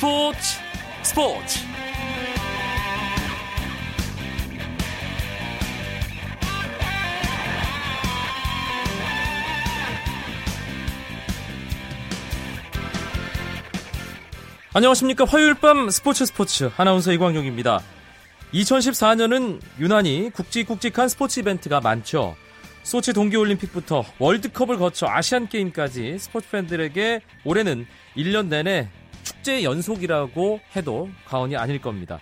스포츠 스포츠. 안녕하십니까. 화요일 밤 스포츠 스포츠. 아나운서 이광용입니다. 2014년은 유난히 굵직굵직한 스포츠 이벤트가 많죠. 소치 동계올림픽부터 월드컵을 거쳐 아시안게임까지 스포츠 팬들에게 올해는 1년 내내 축제 연속이라고 해도 과언이 아닐 겁니다.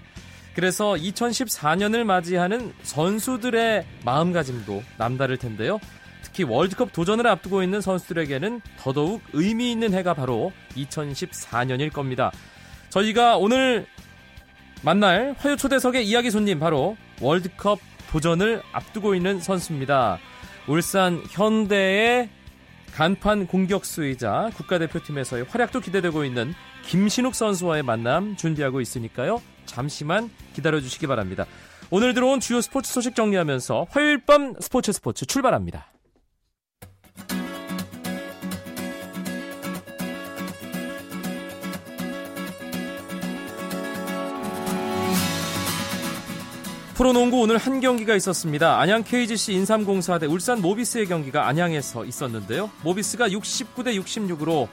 그래서 2014년을 맞이하는 선수들의 마음가짐도 남다를 텐데요. 특히 월드컵 도전을 앞두고 있는 선수들에게는 더더욱 의미 있는 해가 바로 2014년일 겁니다. 저희가 오늘 만날 화요 초대석의 이야기 손님 바로 월드컵 도전을 앞두고 있는 선수입니다. 울산 현대의 간판 공격수이자 국가대표팀에서의 활약도 기대되고 있는 김신욱 선수와의 만남 준비하고 있으니까요. 잠시만 기다려주시기 바랍니다. 오늘 들어온 주요 스포츠 소식 정리하면서 화요일 밤 스포츠 스포츠 출발합니다. 프로농구 오늘 한 경기가 있었습니다. 안양 KGC 인삼공사 대 울산 모비스의 경기가 안양에서 있었는데요. 모비스가 69대 66으로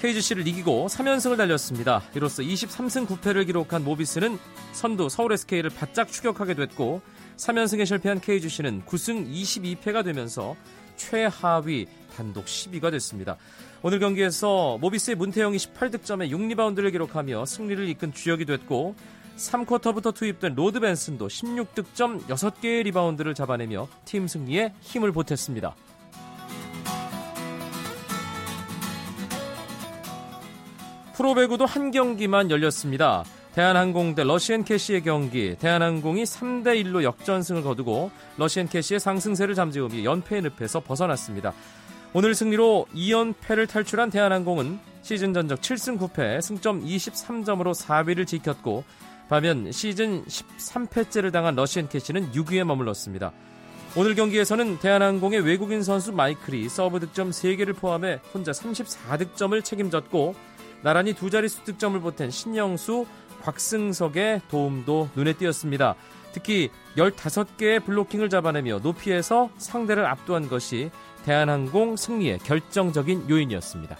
KGC를 이기고 3연승을 달렸습니다. 이로써 23승 9패를 기록한 모비스는 선두 서울 SK를 바짝 추격하게 됐고 3연승에 실패한 KGC는 9승 22패가 되면서 최하위 단독 10위가 됐습니다. 오늘 경기에서 모비스의 문태영이 18득점에 6리바운드를 기록하며 승리를 이끈 주역이 됐고 3쿼터부터 투입된 로드 벤슨도 16득점 6개의 리바운드를 잡아내며 팀 승리에 힘을 보탰습니다. 프로배구도 한 경기만 열렸습니다. 대한항공 대 러시앤캐시의 경기, 대한항공이 3대1로 역전승을 거두고 러시앤캐시의 상승세를 잠재우며 연패의 늪에서 벗어났습니다. 오늘 승리로 2연패를 탈출한 대한항공은 시즌 전적 7승 9패, 승점 23점으로 4위를 지켰고 반면 시즌 13패째를 당한 러시앤캐시는 6위에 머물렀습니다. 오늘 경기에서는 대한항공의 외국인 선수 마이클이 서브 득점 3개를 포함해 혼자 34득점을 책임졌고 나란히 두 자릿수 득점을 보탠 신영수, 곽승석의 도움도 눈에 띄었습니다. 특히 15개의 블로킹을 잡아내며 높이에서 상대를 압도한 것이 대한항공 승리의 결정적인 요인이었습니다.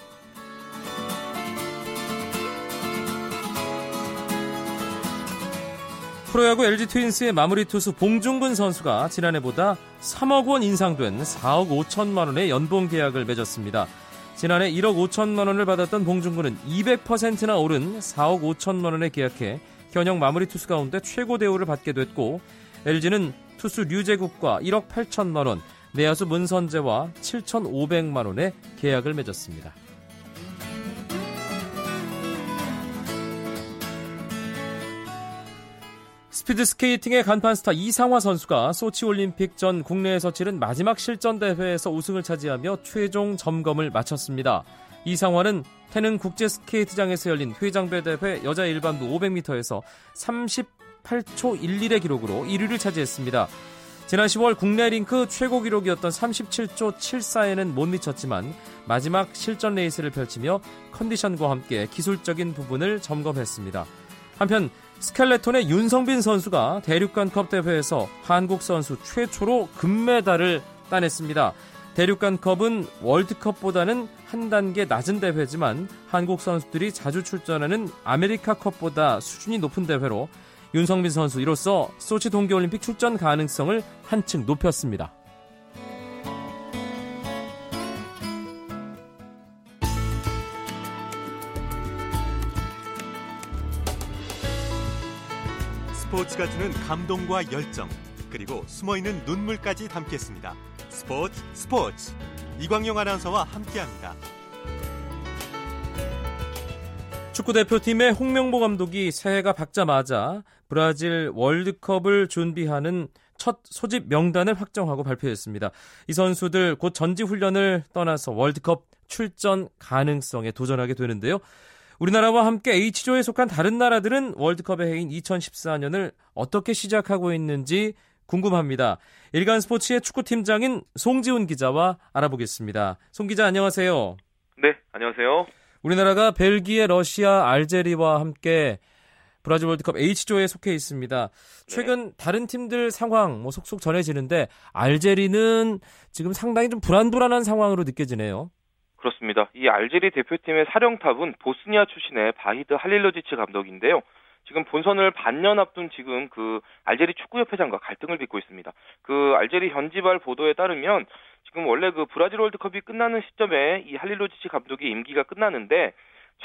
프로야구 LG 트윈스의 마무리 투수 봉중근 선수가 지난해보다 3억 원 인상된 4억 5천만 원의 연봉 계약을 맺었습니다. 지난해 1억 5천만 원을 받았던 봉중근은 200%나 오른 4억 5천만 원에 계약해 현역 마무리 투수 가운데 최고 대우를 받게 됐고 LG는 투수 류재국과 1억 8천만 원, 내야수 문선재와 7,500만 원의 계약을 맺었습니다. 스피드 스케이팅의 간판 스타 이상화 선수가 소치 올림픽 전 국내에서 치른 마지막 실전 대회에서 우승을 차지하며 최종 점검을 마쳤습니다. 이상화는 태릉 국제 스케이트장에서 열린 회장배 대회 여자 일반부 500m에서 38초 11의 기록으로 1위를 차지했습니다. 지난 10월 국내 링크 최고 기록이었던 37초 74에는 못 미쳤지만 마지막 실전 레이스를 펼치며 컨디션과 함께 기술적인 부분을 점검했습니다. 한편 스켈레톤의 윤성빈 선수가 대륙간컵 대회에서 한국 선수 최초로 금메달을 따냈습니다. 대륙간컵은 월드컵보다는 한 단계 낮은 대회지만 한국 선수들이 자주 출전하는 아메리카컵보다 수준이 높은 대회로 윤성빈 선수 이로써 소치 동계올림픽 출전 가능성을 한층 높였습니다. 스포츠가 주는 감동과 열정 그리고 숨어있는 눈물까지 담겠습니다. 스포츠 스포츠 이광용 아나운서와 함께합니다. 축구 대표팀의 홍명보 감독이 새해가 밝자마자 브라질 월드컵을 준비하는 첫 소집 명단을 확정하고 발표했습니다. 이 선수들 곧 전지 훈련을 떠나서 월드컵 출전 가능성에 도전하게 되는데요. 우리나라와 함께 H조에 속한 다른 나라들은 월드컵의 해인 2014년을 어떻게 시작하고 있는지 궁금합니다. 일간 스포츠의 축구팀장인 송지훈 기자와 알아보겠습니다. 송 기자 안녕하세요. 네, 안녕하세요. 우리나라가 벨기에, 러시아, 알제리와 함께 브라질 월드컵 H조에 속해 있습니다. 최근 네. 다른 팀들 상황 뭐 속속 전해지는데 알제리는 지금 상당히 좀 불안불안한 상황으로 느껴지네요. 그렇습니다. 이 알제리 대표팀의 사령탑은 보스니아 출신의 바히드 할릴로지치 감독인데요. 지금 본선을 반년 앞둔 지금 그 알제리 축구협회장과 갈등을 빚고 있습니다. 그 알제리 현지발 보도에 따르면 지금 원래 그 브라질 월드컵이 끝나는 시점에 이 할릴로지치 감독이 임기가 끝나는데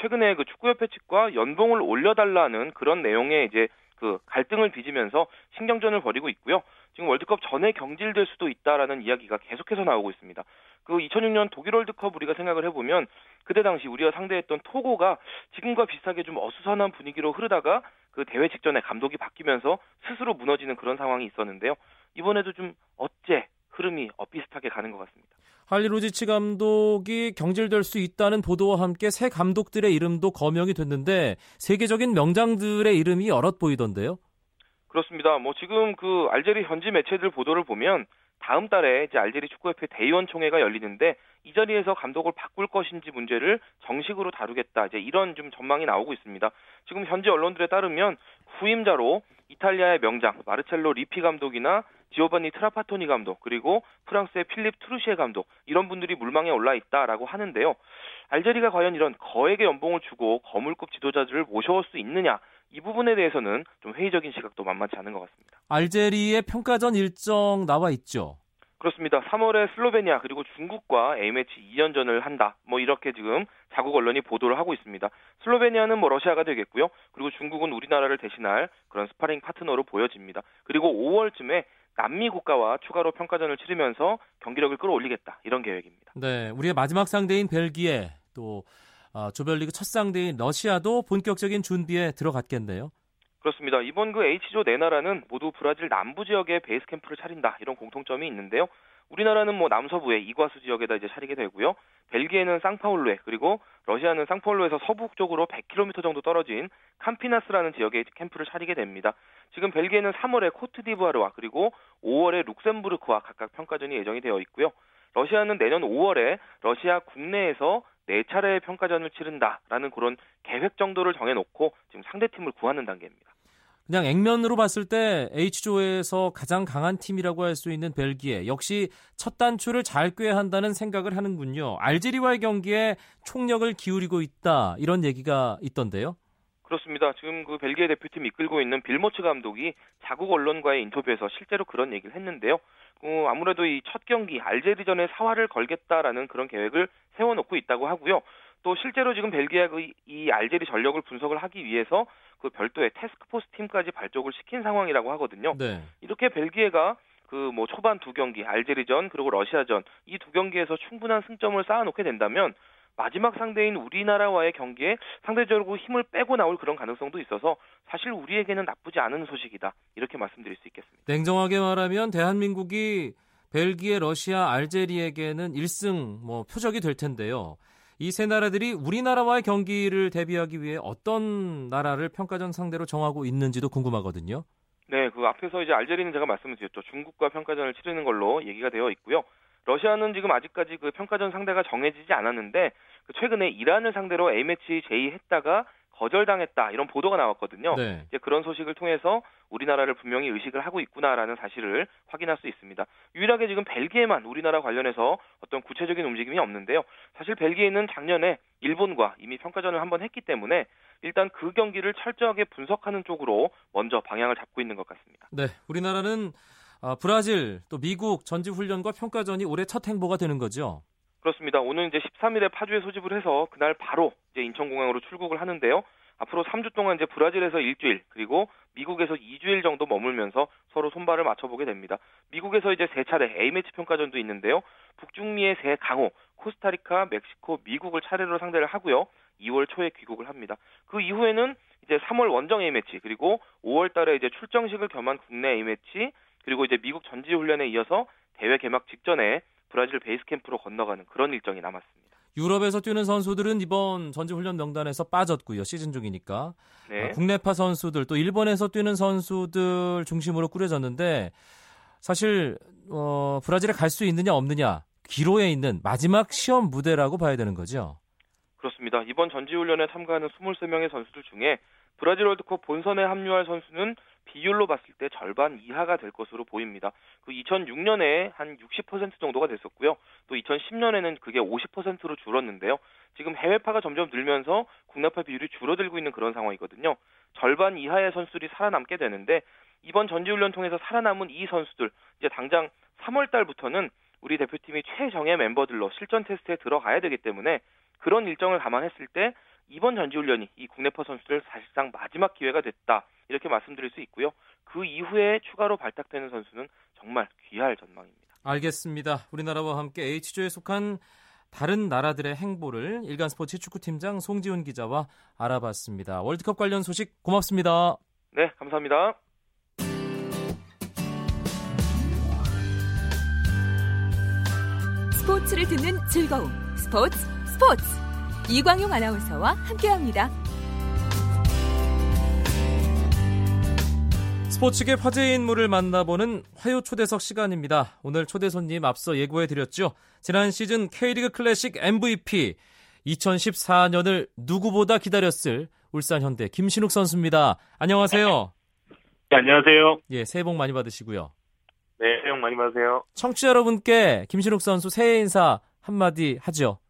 최근에 그 축구협회 측과 연봉을 올려달라는 그런 내용의 이제 그 갈등을 빚으면서 신경전을 벌이고 있고요. 지금 월드컵 전에 경질될 수도 있다라는 이야기가 계속해서 나오고 있습니다. 그 2006년 독일 월드컵 우리가 생각을 해보면 그때 당시 우리가 상대했던 토고가 지금과 비슷하게 좀 어수선한 분위기로 흐르다가 그 대회 직전에 감독이 바뀌면서 스스로 무너지는 그런 상황이 있었는데요. 이번에도 좀 어째 흐름이 엇비슷하게 가는 것 같습니다. 할리 로지치 감독이 경질될 수 있다는 보도와 함께 새 감독들의 이름도 거명이 됐는데 세계적인 명장들의 이름이 여럿 보이던데요. 그렇습니다. 뭐 지금 그 알제리 현지 매체들 보도를 보면 다음 달에 이제 알제리 축구협회 대의원 총회가 열리는데 이 자리에서 감독을 바꿀 것인지 문제를 정식으로 다루겠다. 이제 이런 좀 전망이 나오고 있습니다. 지금 현지 언론들에 따르면 후임자로 이탈리아의 명장 마르첼로 리피 감독이나 지오바니 트라파토니 감독 그리고 프랑스의 필립 트루시에 감독 이런 분들이 물망에 올라 있다라고 하는데요. 알제리가 과연 이런 거액의 연봉을 주고 거물급 지도자들을 모셔올 수 있느냐 이 부분에 대해서는 좀 회의적인 시각도 만만치 않은 것 같습니다. 알제리의 평가전 일정 나와 있죠. 그렇습니다. 3월에 슬로베니아 그리고 중국과 A매치 2연전을 한다. 뭐 이렇게 지금 자국 언론이 보도를 하고 있습니다. 슬로베니아는 뭐 러시아가 되겠고요. 그리고 중국은 우리나라를 대신할 그런 스파링 파트너로 보여집니다. 그리고 5월쯤에 남미 국가와 추가로 평가전을 치르면서 경기력을 끌어올리겠다. 이런 계획입니다. 네, 우리의 마지막 상대인 벨기에 또 어, 조별리그 첫 상대인 러시아도 본격적인 준비에 들어갔겠네요. 그렇습니다. 이번 그 H조 네 나라는 모두 브라질 남부 지역에 베이스 캠프를 차린다 이런 공통점이 있는데요. 우리나라는 뭐 남서부의 이과수 지역에다 이제 차리게 되고요. 벨기에는 상파울루에 그리고 러시아는 상파울루에서 서북 쪽으로 100km 정도 떨어진 캄피나스라는 지역에 캠프를 차리게 됩니다. 지금 벨기에는 3월에 코트디부아르와 그리고 5월에 룩셈부르크와 각각 평가전이 예정이 되어 있고요. 러시아는 내년 5월에 러시아 국내에서 네 차례의 평가전을 치른다라는 그런 계획 정도를 정해놓고 지금 상대팀을 구하는 단계입니다. 그냥 액면으로 봤을 때 H조에서 가장 강한 팀이라고 할 수 있는 벨기에 역시 첫 단추를 잘 꿰야 한다는 생각을 하는군요. 알제리와의 경기에 총력을 기울이고 있다 이런 얘기가 있던데요. 그렇습니다. 지금 그 벨기에 대표팀 이끌고 있는 빌모츠 감독이 자국 언론과의 인터뷰에서 실제로 그런 얘기를 했는데요. 어, 아무래도 이 첫 경기 알제리전에 사활을 걸겠다라는 그런 계획을 세워놓고 있다고 하고요. 또 실제로 지금 벨기에가 이 알제리 전력을 분석을 하기 위해서 그 별도의 테스크포스 팀까지 발족을 시킨 상황이라고 하거든요. 네. 이렇게 벨기에가 그 뭐 초반 두 경기 알제리전 그리고 러시아전 이 두 경기에서 충분한 승점을 쌓아놓게 된다면 마지막 상대인 우리나라와의 경기에 상대적으로 힘을 빼고 나올 그런 가능성도 있어서 사실 우리에게는 나쁘지 않은 소식이다 이렇게 말씀드릴 수 있겠습니다. 냉정하게 말하면 대한민국이 벨기에, 러시아, 알제리에게는 1승 뭐 표적이 될 텐데요. 이 세 나라들이 우리나라와의 경기를 대비하기 위해 어떤 나라를 평가전 상대로 정하고 있는지도 궁금하거든요. 네, 그 앞에서 이제 알제리는 제가 말씀을 드렸죠. 중국과 평가전을 치르는 걸로 얘기가 되어 있고요. 러시아는 지금 아직까지 그 평가전 상대가 정해지지 않았는데 그 최근에 이란을 상대로 A매치 제의했다가 거절당했다 이런 보도가 나왔거든요. 네. 이제 그런 소식을 통해서 우리나라를 분명히 의식을 하고 있구나라는 사실을 확인할 수 있습니다. 유일하게 지금 벨기에만 우리나라 관련해서 어떤 구체적인 움직임이 없는데요. 사실 벨기에는 작년에 일본과 이미 평가전을 한번 했기 때문에 일단 그 경기를 철저하게 분석하는 쪽으로 먼저 방향을 잡고 있는 것 같습니다. 네, 우리나라는 아, 브라질 또 미국 전지훈련과 평가전이 올해 첫 행보가 되는 거죠. 그렇습니다. 오늘 이제 13일에 파주에 소집을 해서 그날 바로 이제 인천공항으로 출국을 하는데요. 앞으로 3주 동안 이제 브라질에서 일주일 그리고 미국에서 2주일 정도 머물면서 서로 손발을 맞춰보게 됩니다. 미국에서 이제 세 차례 A매치 평가전도 있는데요. 북중미의 세 강호 코스타리카, 멕시코, 미국을 차례로 상대를 하고요. 2월 초에 귀국을 합니다. 그 이후에는 이제 3월 원정 A매치 그리고 5월 달에 이제 출정식을 겸한 국내 A매치 그리고 이제 미국 전지 훈련에 이어서 대회 개막 직전에 브라질 베이스 캠프로 건너가는 그런 일정이 남았습니다. 유럽에서 뛰는 선수들은 이번 전지훈련 명단에서 빠졌고요. 시즌 중이니까. 네. 아, 국내파 선수들 또 일본에서 뛰는 선수들 중심으로 꾸려졌는데 사실 어, 브라질에 갈 수 있느냐 없느냐 기로에 있는 마지막 시험 무대라고 봐야 되는 거죠. 그렇습니다. 이번 전지훈련에 참가하는 23명의 선수들 중에 브라질 월드컵 본선에 합류할 선수는 비율로 봤을 때 절반 이하가 될 것으로 보입니다. 그 2006년에 한 60% 정도가 됐었고요. 또 2010년에는 그게 50%로 줄었는데요. 지금 해외파가 점점 늘면서 국내파 비율이 줄어들고 있는 그런 상황이거든요. 절반 이하의 선수들이 살아남게 되는데 이번 전지훈련 통해서 살아남은 이 선수들 이제 당장 3월 달부터는 우리 대표팀이 최정예 멤버들로 실전 테스트에 들어가야 되기 때문에 그런 일정을 감안했을 때 이번 전지훈련이 이 국내파 선수들 사실상 마지막 기회가 됐다 이렇게 말씀드릴 수 있고요. 그 이후에 추가로 발탁되는 선수는 정말 귀할 전망입니다. 알겠습니다. 우리나라와 함께 H조에 속한 다른 나라들의 행보를 일간 스포츠 축구팀장 송지훈 기자와 알아봤습니다. 월드컵 관련 소식 고맙습니다. 네, 감사합니다. 스포츠를 듣는 즐거움. 스포츠 스포츠. 이광용 아나운서와 함께합니다. 스포츠계 화제 인물을 만나보는 화요 초대석 시간입니다. 오늘 초대 손님 앞서 예고해 드렸죠. 지난 시즌 K리그 클래식 MVP 2014년을 누구보다 기다렸을 울산 현대 김신욱 선수입니다. 안녕하세요. 네, 안녕하세요. 예, 새해 복 많이 받으시고요. 네, 새해 복 많이 받으세요. 청취자 여러분께 김신욱 선수 새해 인사 한마디 하죠.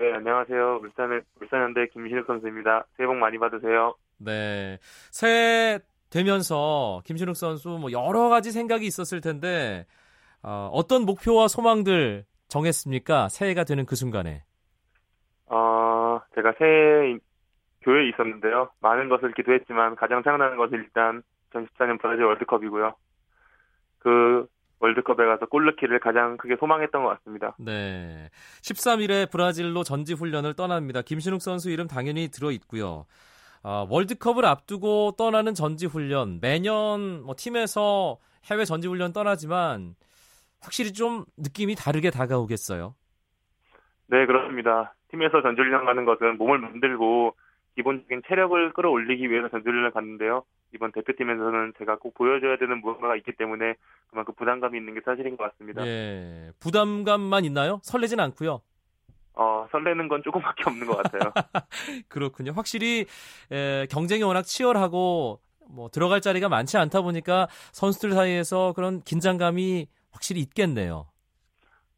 네, 안녕하세요. 울산 울산현대 김신욱 선수입니다. 새해 복 많이 받으세요. 네. 새해 되면서 김신욱 선수 뭐 여러 가지 생각이 있었을 텐데 어, 어떤 목표와 소망들 정했습니까? 새해가 되는 그 순간에. 어, 제가 새해 교회에 있었는데요. 많은 것을 기도했지만 가장 생각나는 것은 일단 2014년 브라질 월드컵이고요. 그 월드컵에 가서 골 넣기를 가장 크게 소망했던 것 같습니다. 네. 13일에 브라질로 전지 훈련을 떠납니다. 김신욱 선수 이름 당연히 들어 있고요. 어, 월드컵을 앞두고 떠나는 전지 훈련 매년 뭐 팀에서 해외 전지 훈련 떠나지만 확실히 좀 느낌이 다르게 다가오겠어요. 네, 그렇습니다. 팀에서 전지 훈련 가는 것은 몸을 만들고 기본적인 체력을 끌어올리기 위해서 전지 훈련을 갔는데요. 이번 대표팀에서는 제가 꼭 보여줘야 되는 무언가가 있기 때문에 그만큼 부담감이 있는 게 사실인 것 같습니다. 예, 부담감만 있나요? 설레진 않고요. 어, 설레는 건 조금밖에 없는 것 같아요. 그렇군요. 확실히 에, 경쟁이 워낙 치열하고 뭐 들어갈 자리가 많지 않다 보니까 선수들 사이에서 그런 긴장감이 확실히 있겠네요.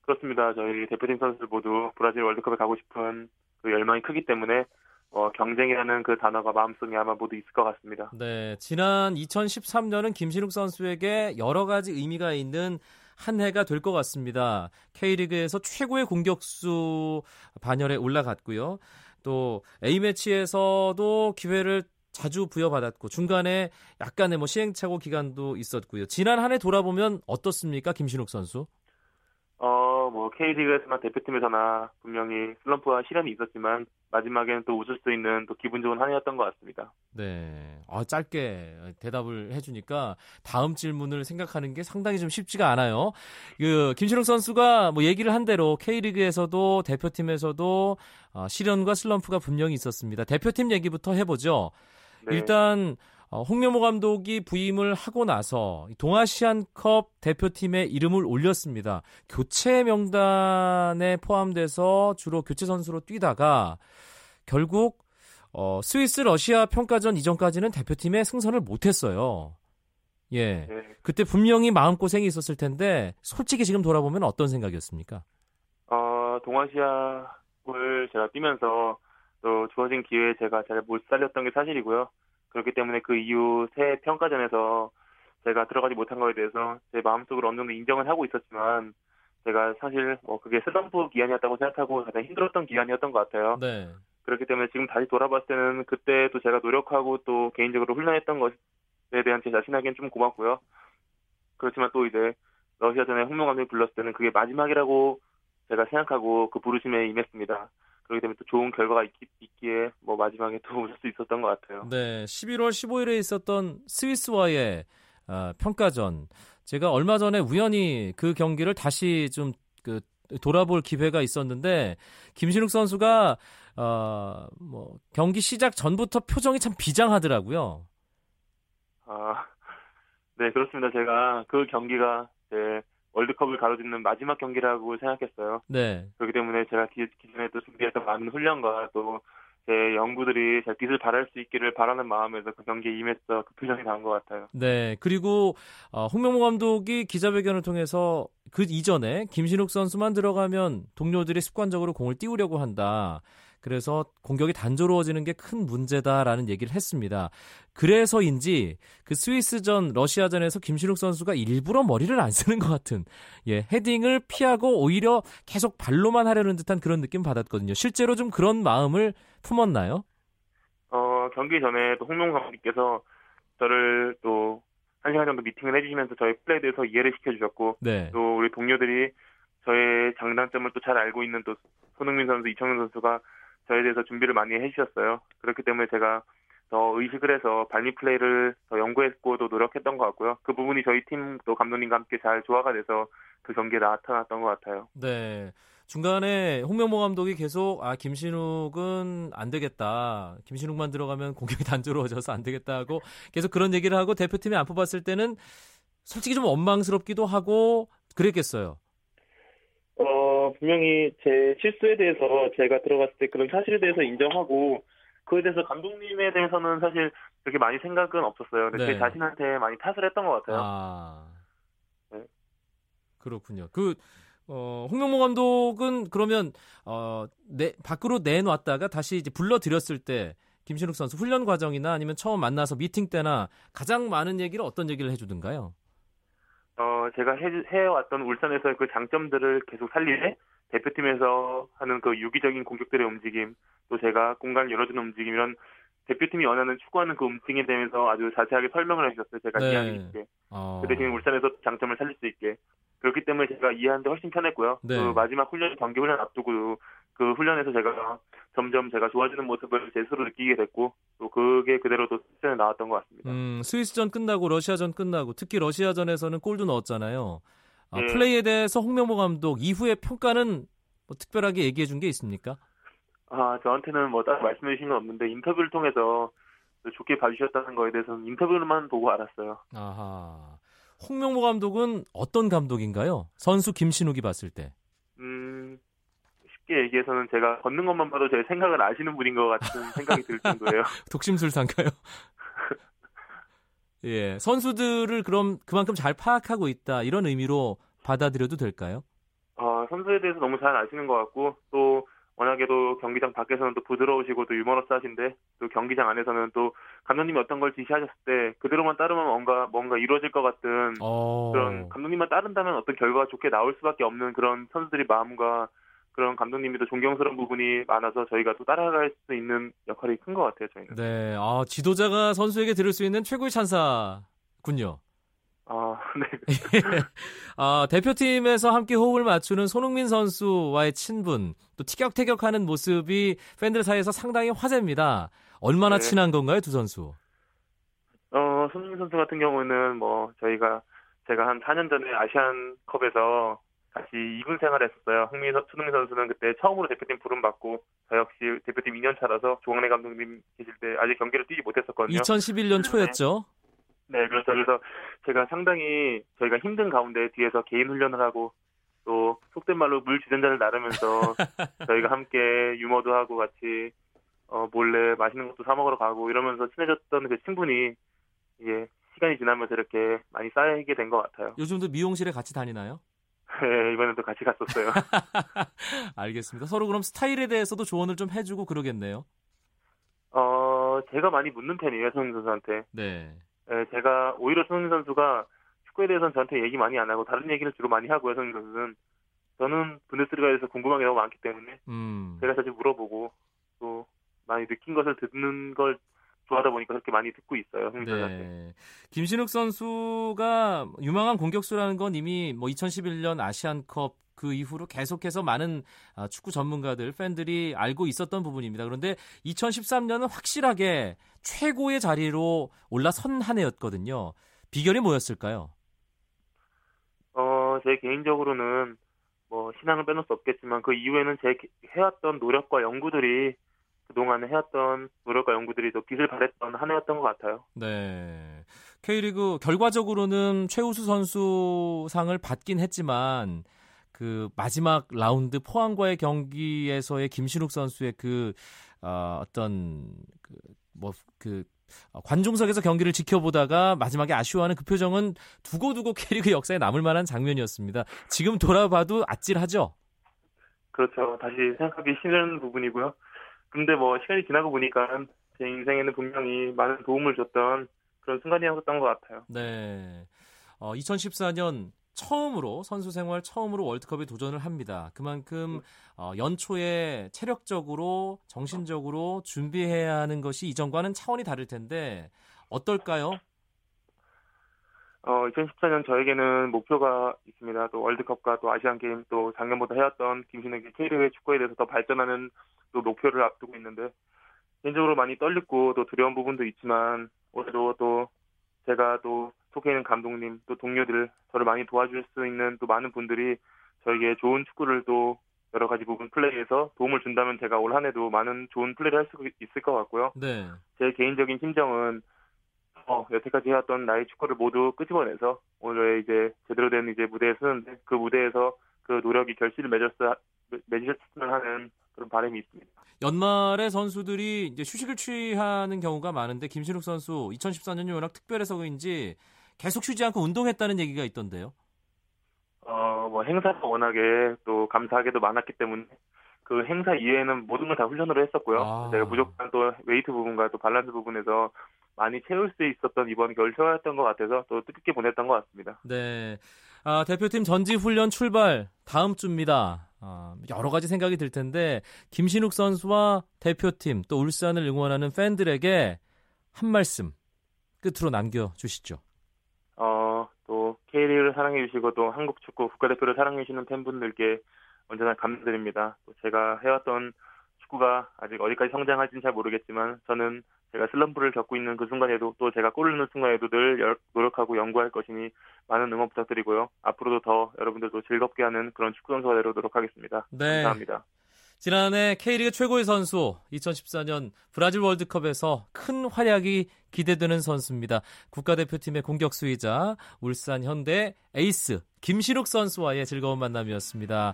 그렇습니다. 저희 대표팀 선수들 모두 브라질 월드컵에 가고 싶은 그 열망이 크기 때문에 어, 경쟁이라는 그 단어가 마음속에 아마 모두 있을 것 같습니다. 네, 지난 2013년은 김신욱 선수에게 여러 가지 의미가 있는 한 해가 될 것 같습니다. K리그에서 최고의 공격수 반열에 올라갔고요. 또 A매치에서도 기회를 자주 부여받았고 중간에 약간의 뭐 시행착오 기간도 있었고요. 지난 한 해 돌아보면 어떻습니까, 김신욱 선수? 어, 뭐 K리그에서나 대표팀에서나 분명히 슬럼프와 시련이 있었지만 마지막에는 또 웃을 수 있는 또 기분 좋은 한 해였던 것 같습니다. 네. 아, 짧게 대답을 해주니까 다음 질문을 생각하는 게 상당히 좀 쉽지가 않아요. 그, 김신욱 선수가 뭐 얘기를 한 대로 K리그에서도 대표팀에서도 어, 시련과 슬럼프가 분명히 있었습니다. 대표팀 얘기부터 해보죠. 네. 일단, 어, 홍명호 감독이 부임을 하고 나서 동아시안컵 대표팀에 이름을 올렸습니다. 교체 명단에 포함돼서 주로 교체 선수로 뛰다가 결국 어, 스위스 러시아 평가전 이전까지는 대표팀에 승선을 못했어요. 예. 네. 그때 분명히 마음고생이 있었을 텐데 솔직히 지금 돌아보면 어떤 생각이었습니까? 어, 동아시아를 제가 뛰면서 또 주어진 기회에 제가 잘 못 살렸던 게 사실이고요. 그렇기 때문에 그 이후 새 평가전에서 제가 들어가지 못한 거에 대해서 제 마음속으로 어느 정도 인정을 하고 있었지만 제가 사실 뭐 그게 슬럼프 기간이었다고 생각하고 가장 힘들었던 기간이었던 것 같아요. 네. 그렇기 때문에 지금 다시 돌아봤을 때는 그때 또 제가 노력하고 또 개인적으로 훈련했던 것에 대한 제 자신에겐 좀 고맙고요. 그렇지만 또 이제 러시아전에 홍명 감독이 불렀을 때는 그게 마지막이라고 제가 생각하고 그 부르심에 임했습니다. 그렇기 때문에 또 좋은 결과가 있기, 있기에 뭐 마지막에 또 웃을 수 있었던 것 같아요. 네, 11월 15일에 있었던 스위스와의 어, 평가전. 제가 얼마 전에 우연히 그 경기를 다시 좀 그 돌아볼 기회가 있었는데 김신욱 선수가 어, 뭐 경기 시작 전부터 표정이 참 비장하더라고요. 아, 네 그렇습니다. 제가 그 경기가 제 월드컵을 가로짓는 마지막 경기라고 생각했어요. 네. 그렇기 때문에 제가 기, 기존에 또 준비했던 많은 훈련과 또 제 연구들이 제 빛을 발할 수 있기를 바라는 마음에서 그 경기에 임했어 그 표정이 나온 것 같아요. 네. 그리고 어, 홍명보 감독이 기자회견을 통해서 그 이전에 김신욱 선수만 들어가면 동료들이 습관적으로 공을 띄우려고 한다. 그래서 공격이 단조로워지는 게 큰 문제다라는 얘기를 했습니다. 그래서인지 그 스위스전, 러시아전에서 김신욱 선수가 일부러 머리를 안 쓰는 것 같은 예 헤딩을 피하고 오히려 계속 발로만 하려는 듯한 그런 느낌 받았거든요. 실제로 좀 그런 마음을 품었나요? 어 경기 전에 또 홍명 감독님께서 저를 또 한 시간 정도 미팅을 해주시면서 저희 플레이에 대해서 이해를 시켜주셨고 네. 또 우리 동료들이 저의 장단점을 또 잘 알고 있는 또 손흥민 선수, 이청용 선수가 저에 대해서 준비를 많이 해주셨어요. 그렇기 때문에 제가 더 의식을 해서 발리 플레이를 더 연구했고 또 노력했던 것 같고요. 그 부분이 저희 팀또 감독님과 함께 잘 조화가 돼서 그 경기에 나타났던 것 같아요. 네. 중간에 홍명보 감독이 계속 아 김신욱은 안 되겠다. 김신욱만 들어가면 공격이 단조로워져서 안 되겠다 하고 계속 그런 얘기를 하고 대표팀에 안 뽑았을 때는 솔직히 좀 원망스럽기도 하고 그랬겠어요. 어, 분명히 제 실수에 대해서 제가 들어갔을 때 그런 사실에 대해서 인정하고 그에 대해서 감독님에 대해서는 사실 그렇게 많이 생각은 없었어요. 근데 네. 제 자신한테 많이 탓을 했던 것 같아요. 아. 네. 그렇군요. 그 어, 홍명보 감독은 그러면 어, 내 밖으로 내놨다가 다시 이제 불러들였을 때 김신욱 선수 훈련 과정이나 아니면 처음 만나서 미팅 때나 가장 많은 얘기를 어떤 얘기를 해주든가요? 어, 제가 해, 해왔던 울산에서의 그 장점들을 계속 살리되 대표팀에서 하는 그 유기적인 공격들의 움직임, 또 제가 공간을 열어주는 움직임, 이런 대표팀이 원하는 추구하는 그 움직임에 대해서 아주 자세하게 설명을 해주셨어요. 제가 네. 이해하기 쉽게. 어, 그 대신 울산에서 장점을 살릴 수 있게. 그렇기 때문에 제가 이해하는데 훨씬 편했고요. 네. 그 마지막 훈련, 경기 훈련 앞두고 그 훈련에서 제가 점점 제가 좋아지는 모습을 제 스스로 느끼게 됐고, 또 그게 그대로 또 실전에 나왔던 것 같습니다. 음, 스위스전 끝나고 러시아전 끝나고 특히 러시아전에서는 골도 넣었잖아요. 아, 네. 플레이에 대해서 홍명보 감독 이후의 평가는 뭐 특별하게 얘기해 준 게 있습니까? 아, 저한테는 뭐 따로 말씀해 주신 건 없는데 인터뷰를 통해서 또 좋게 봐주셨다는 거에 대해서는 인터뷰만 보고 알았어요. 아하. 홍명보 감독은 어떤 감독인가요? 선수 김신욱이 봤을 때. 음, 쉽게 얘기해서는 제가 걷는 것만 봐도 제 생각을 아시는 분인 것 같은 생각이 들 정도예요. 독심술사인가요? 예, 선수들을 그럼 그만큼 잘 파악하고 있다 이런 의미로 받아들여도 될까요? 아, 선수에 대해서 너무 잘 아시는 것 같고 또 워낙에도 경기장 밖에서는 또 부드러우시고 또 유머러스하신데 또 경기장 안에서는 또 감독님이 어떤 걸 지시하셨을 때 그대로만 따르면 뭔가 뭔가 이루어질 것 같은 어. 그런 감독님만 따른다면 어떤 결과가 좋게 나올 수밖에 없는 그런 선수들의 마음과 그런 감독님이 더 존경스러운 부분이 많아서 저희가 또 따라갈 수 있는 역할이 큰 것 같아요 저희는. 네, 아, 지도자가 선수에게 들을 수 있는 최고의 찬사군요. 아, 네. 아, 대표팀에서 함께 호흡을 맞추는 손흥민 선수와의 친분, 또 티격태격하는 모습이 팬들 사이에서 상당히 화제입니다. 얼마나 네. 친한 건가요, 두 선수? 어, 손흥민 선수 같은 경우는 뭐 저희가 제가 한 4년 전에 아시안컵에서 같이 2군 생활했었어요. 흥민 선- 손흥민 선수는 그때 처음으로 대표팀 부름 받고 저 역시 대표팀 2년 차라서 조광래 감독님 계실 때 아직 경기를 뛰지 못했었거든요. 2011년 초였죠? 네, 그렇죠. 그래서 제가 상당히 저희가 힘든 가운데 뒤에서 개인 훈련을 하고 또 속된 말로 물 주전자를 나르면서 저희가 함께 유머도 하고 같이 어, 몰래 맛있는 것도 사 먹으러 가고 이러면서 친해졌던 그 친분이 이게 시간이 지나면서 이렇게 많이 쌓이게 된 것 같아요. 요즘도 미용실에 같이 다니나요? 네, 이번에도 같이 갔었어요. 알겠습니다. 서로 그럼 스타일에 대해서도 조언을 좀 해주고 그러겠네요. 어, 제가 많이 묻는 편이에요, 손흥민 선수한테. 네. 예, 제가 오히려 손흥민 선수가 축구에 대해서는 저한테 얘기 많이 안 하고 다른 얘기를 주로 많이 하고요, 손흥민 선수는. 저는 분데스리가에서 궁금한 게 너무 많기 때문에 음. 제가 자주 물어보고 또 많이 느낀 것을 듣는 걸 좋아하다 보니까 그렇게 많이 듣고 있어요. 네. 김신욱 선수가 유망한 공격수라는 건 이미 뭐 2011년 아시안컵 그 이후로 계속해서 많은 아, 축구 전문가들, 팬들이 알고 있었던 부분입니다. 그런데 2013년은 확실하게 최고의 자리로 올라선 한 해였거든요. 비결이 뭐였을까요? 어, 제 개인적으로는 뭐 신앙을 빼놓을 수 없겠지만 그 이후에는 제 해왔던 노력과 연구들이 그동안에 해왔던 노력과 연구들이 더 빛을 발했던 한 해였던 것 같아요. 네. K리그 결과적으로는 최우수 선수상을 받긴 했지만 그 마지막 라운드 포항과의 경기에서의 김신욱 선수의 그 어, 어떤 그 뭐그 어, 관중석에서 경기를 지켜보다가 마지막에 아쉬워하는 그 표정은 두고두고 K리그 역사에 남을 만한 장면이었습니다. 지금 돌아봐도 아찔하죠? 그렇죠. 다시 생각하기 싫은 부분이고요. 근데 뭐 시간이 지나고 보니까 제 인생에는 분명히 많은 도움을 줬던 그런 순간이었던 것 같아요. 네. 어, 2014년 처음으로 선수 생활 처음으로 월드컵에 도전을 합니다. 그만큼 어, 연초에 체력적으로 정신적으로 준비해야 하는 것이 이전과는 차원이 다를 텐데 어떨까요? 어, 2014년 저에게는 목표가 있습니다. 또 월드컵과 또 아시안 게임 또 작년보다 해왔던 김신욱의 K리그 축구에 대해서 더 발전하는 또 목표를 앞두고 있는데 개인적으로 많이 떨리고 또 두려운 부분도 있지만 올해도 또 제가 또 속해 있는 감독님 또 동료들 저를 많이 도와줄 수 있는 또 많은 분들이 저에게 좋은 축구를 또 여러 가지 부분 플레이에서 도움을 준다면 제가 올 한해도 많은 좋은 플레이를 할 수 있을 것 같고요. 네. 제 개인적인 심정은 어, 여태까지 해왔던 나의 축구를 모두 끄집어내서 오늘 이제 제대로 된 이제 무대에 서는데 그 무대에서 그 노력이 결실을 맺었어 맺었으면 하는 그런 바람이 있습니다. 연말에 선수들이 이제 휴식을 취하는 경우가 많은데 김신욱 선수 2014년이 워낙 특별해서인지 계속 쉬지 않고 운동했다는 얘기가 있던데요. 어, 뭐 행사가 워낙에 또 감사하게도 많았기 때문에 그 행사 이외에는 모든 걸 다 훈련으로 했었고요. 아. 제가 무조건 또 웨이트 부분과 또 밸런스 부분에서 많이 채울 수 있었던 이번 휴가였던 것 같아서 또 뜻깊게 보냈던 것 같습니다. 네. 아, 대표팀 전지 훈련 출발 다음 주입니다. 아, 여러 가지 생각이 들 텐데 김신욱 선수와 대표팀 또 울산을 응원하는 팬들에게 한 말씀 끝으로 남겨 주시죠. 어, 또 K리그를 사랑해 주시고 또 한국 축구 국가대표를 사랑해 주시는 팬분들께 언제나 감사드립니다. 또 제가 해왔던 축구가 아직 어디까지 성장할지는 잘 모르겠지만 저는 제가 슬럼프를 겪고 있는 그 순간에도 또 제가 골을 넣는 순간에도 늘 노력하고 연구할 것이니 많은 응원 부탁드리고요. 앞으로도 더 여러분들도 즐겁게 하는 그런 축구 선수가 되도록 노력하겠습니다. 네. 감사합니다. 지난해 K리그 최고의 선수 2014년 브라질 월드컵에서 큰 활약이 기대되는 선수입니다. 국가대표팀의 공격수이자 울산 현대 에이스 김신욱 선수와의 즐거운 만남이었습니다.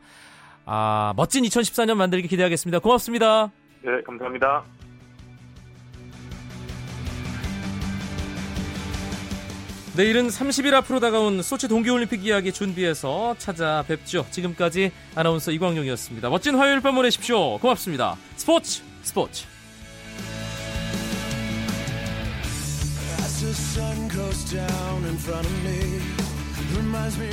아, 멋진 2014년 만들기 기대하겠습니다. 고맙습니다. 네, 감사합니다. 내일은 30일 앞으로 다가온 소치 동계올림픽 이야기 준비해서 찾아뵙죠. 지금까지 아나운서 이광용이었습니다. 멋진 화요일 밤 보내십시오. 고맙습니다. 스포츠 스포츠 the sun goes down in front of me, reminds me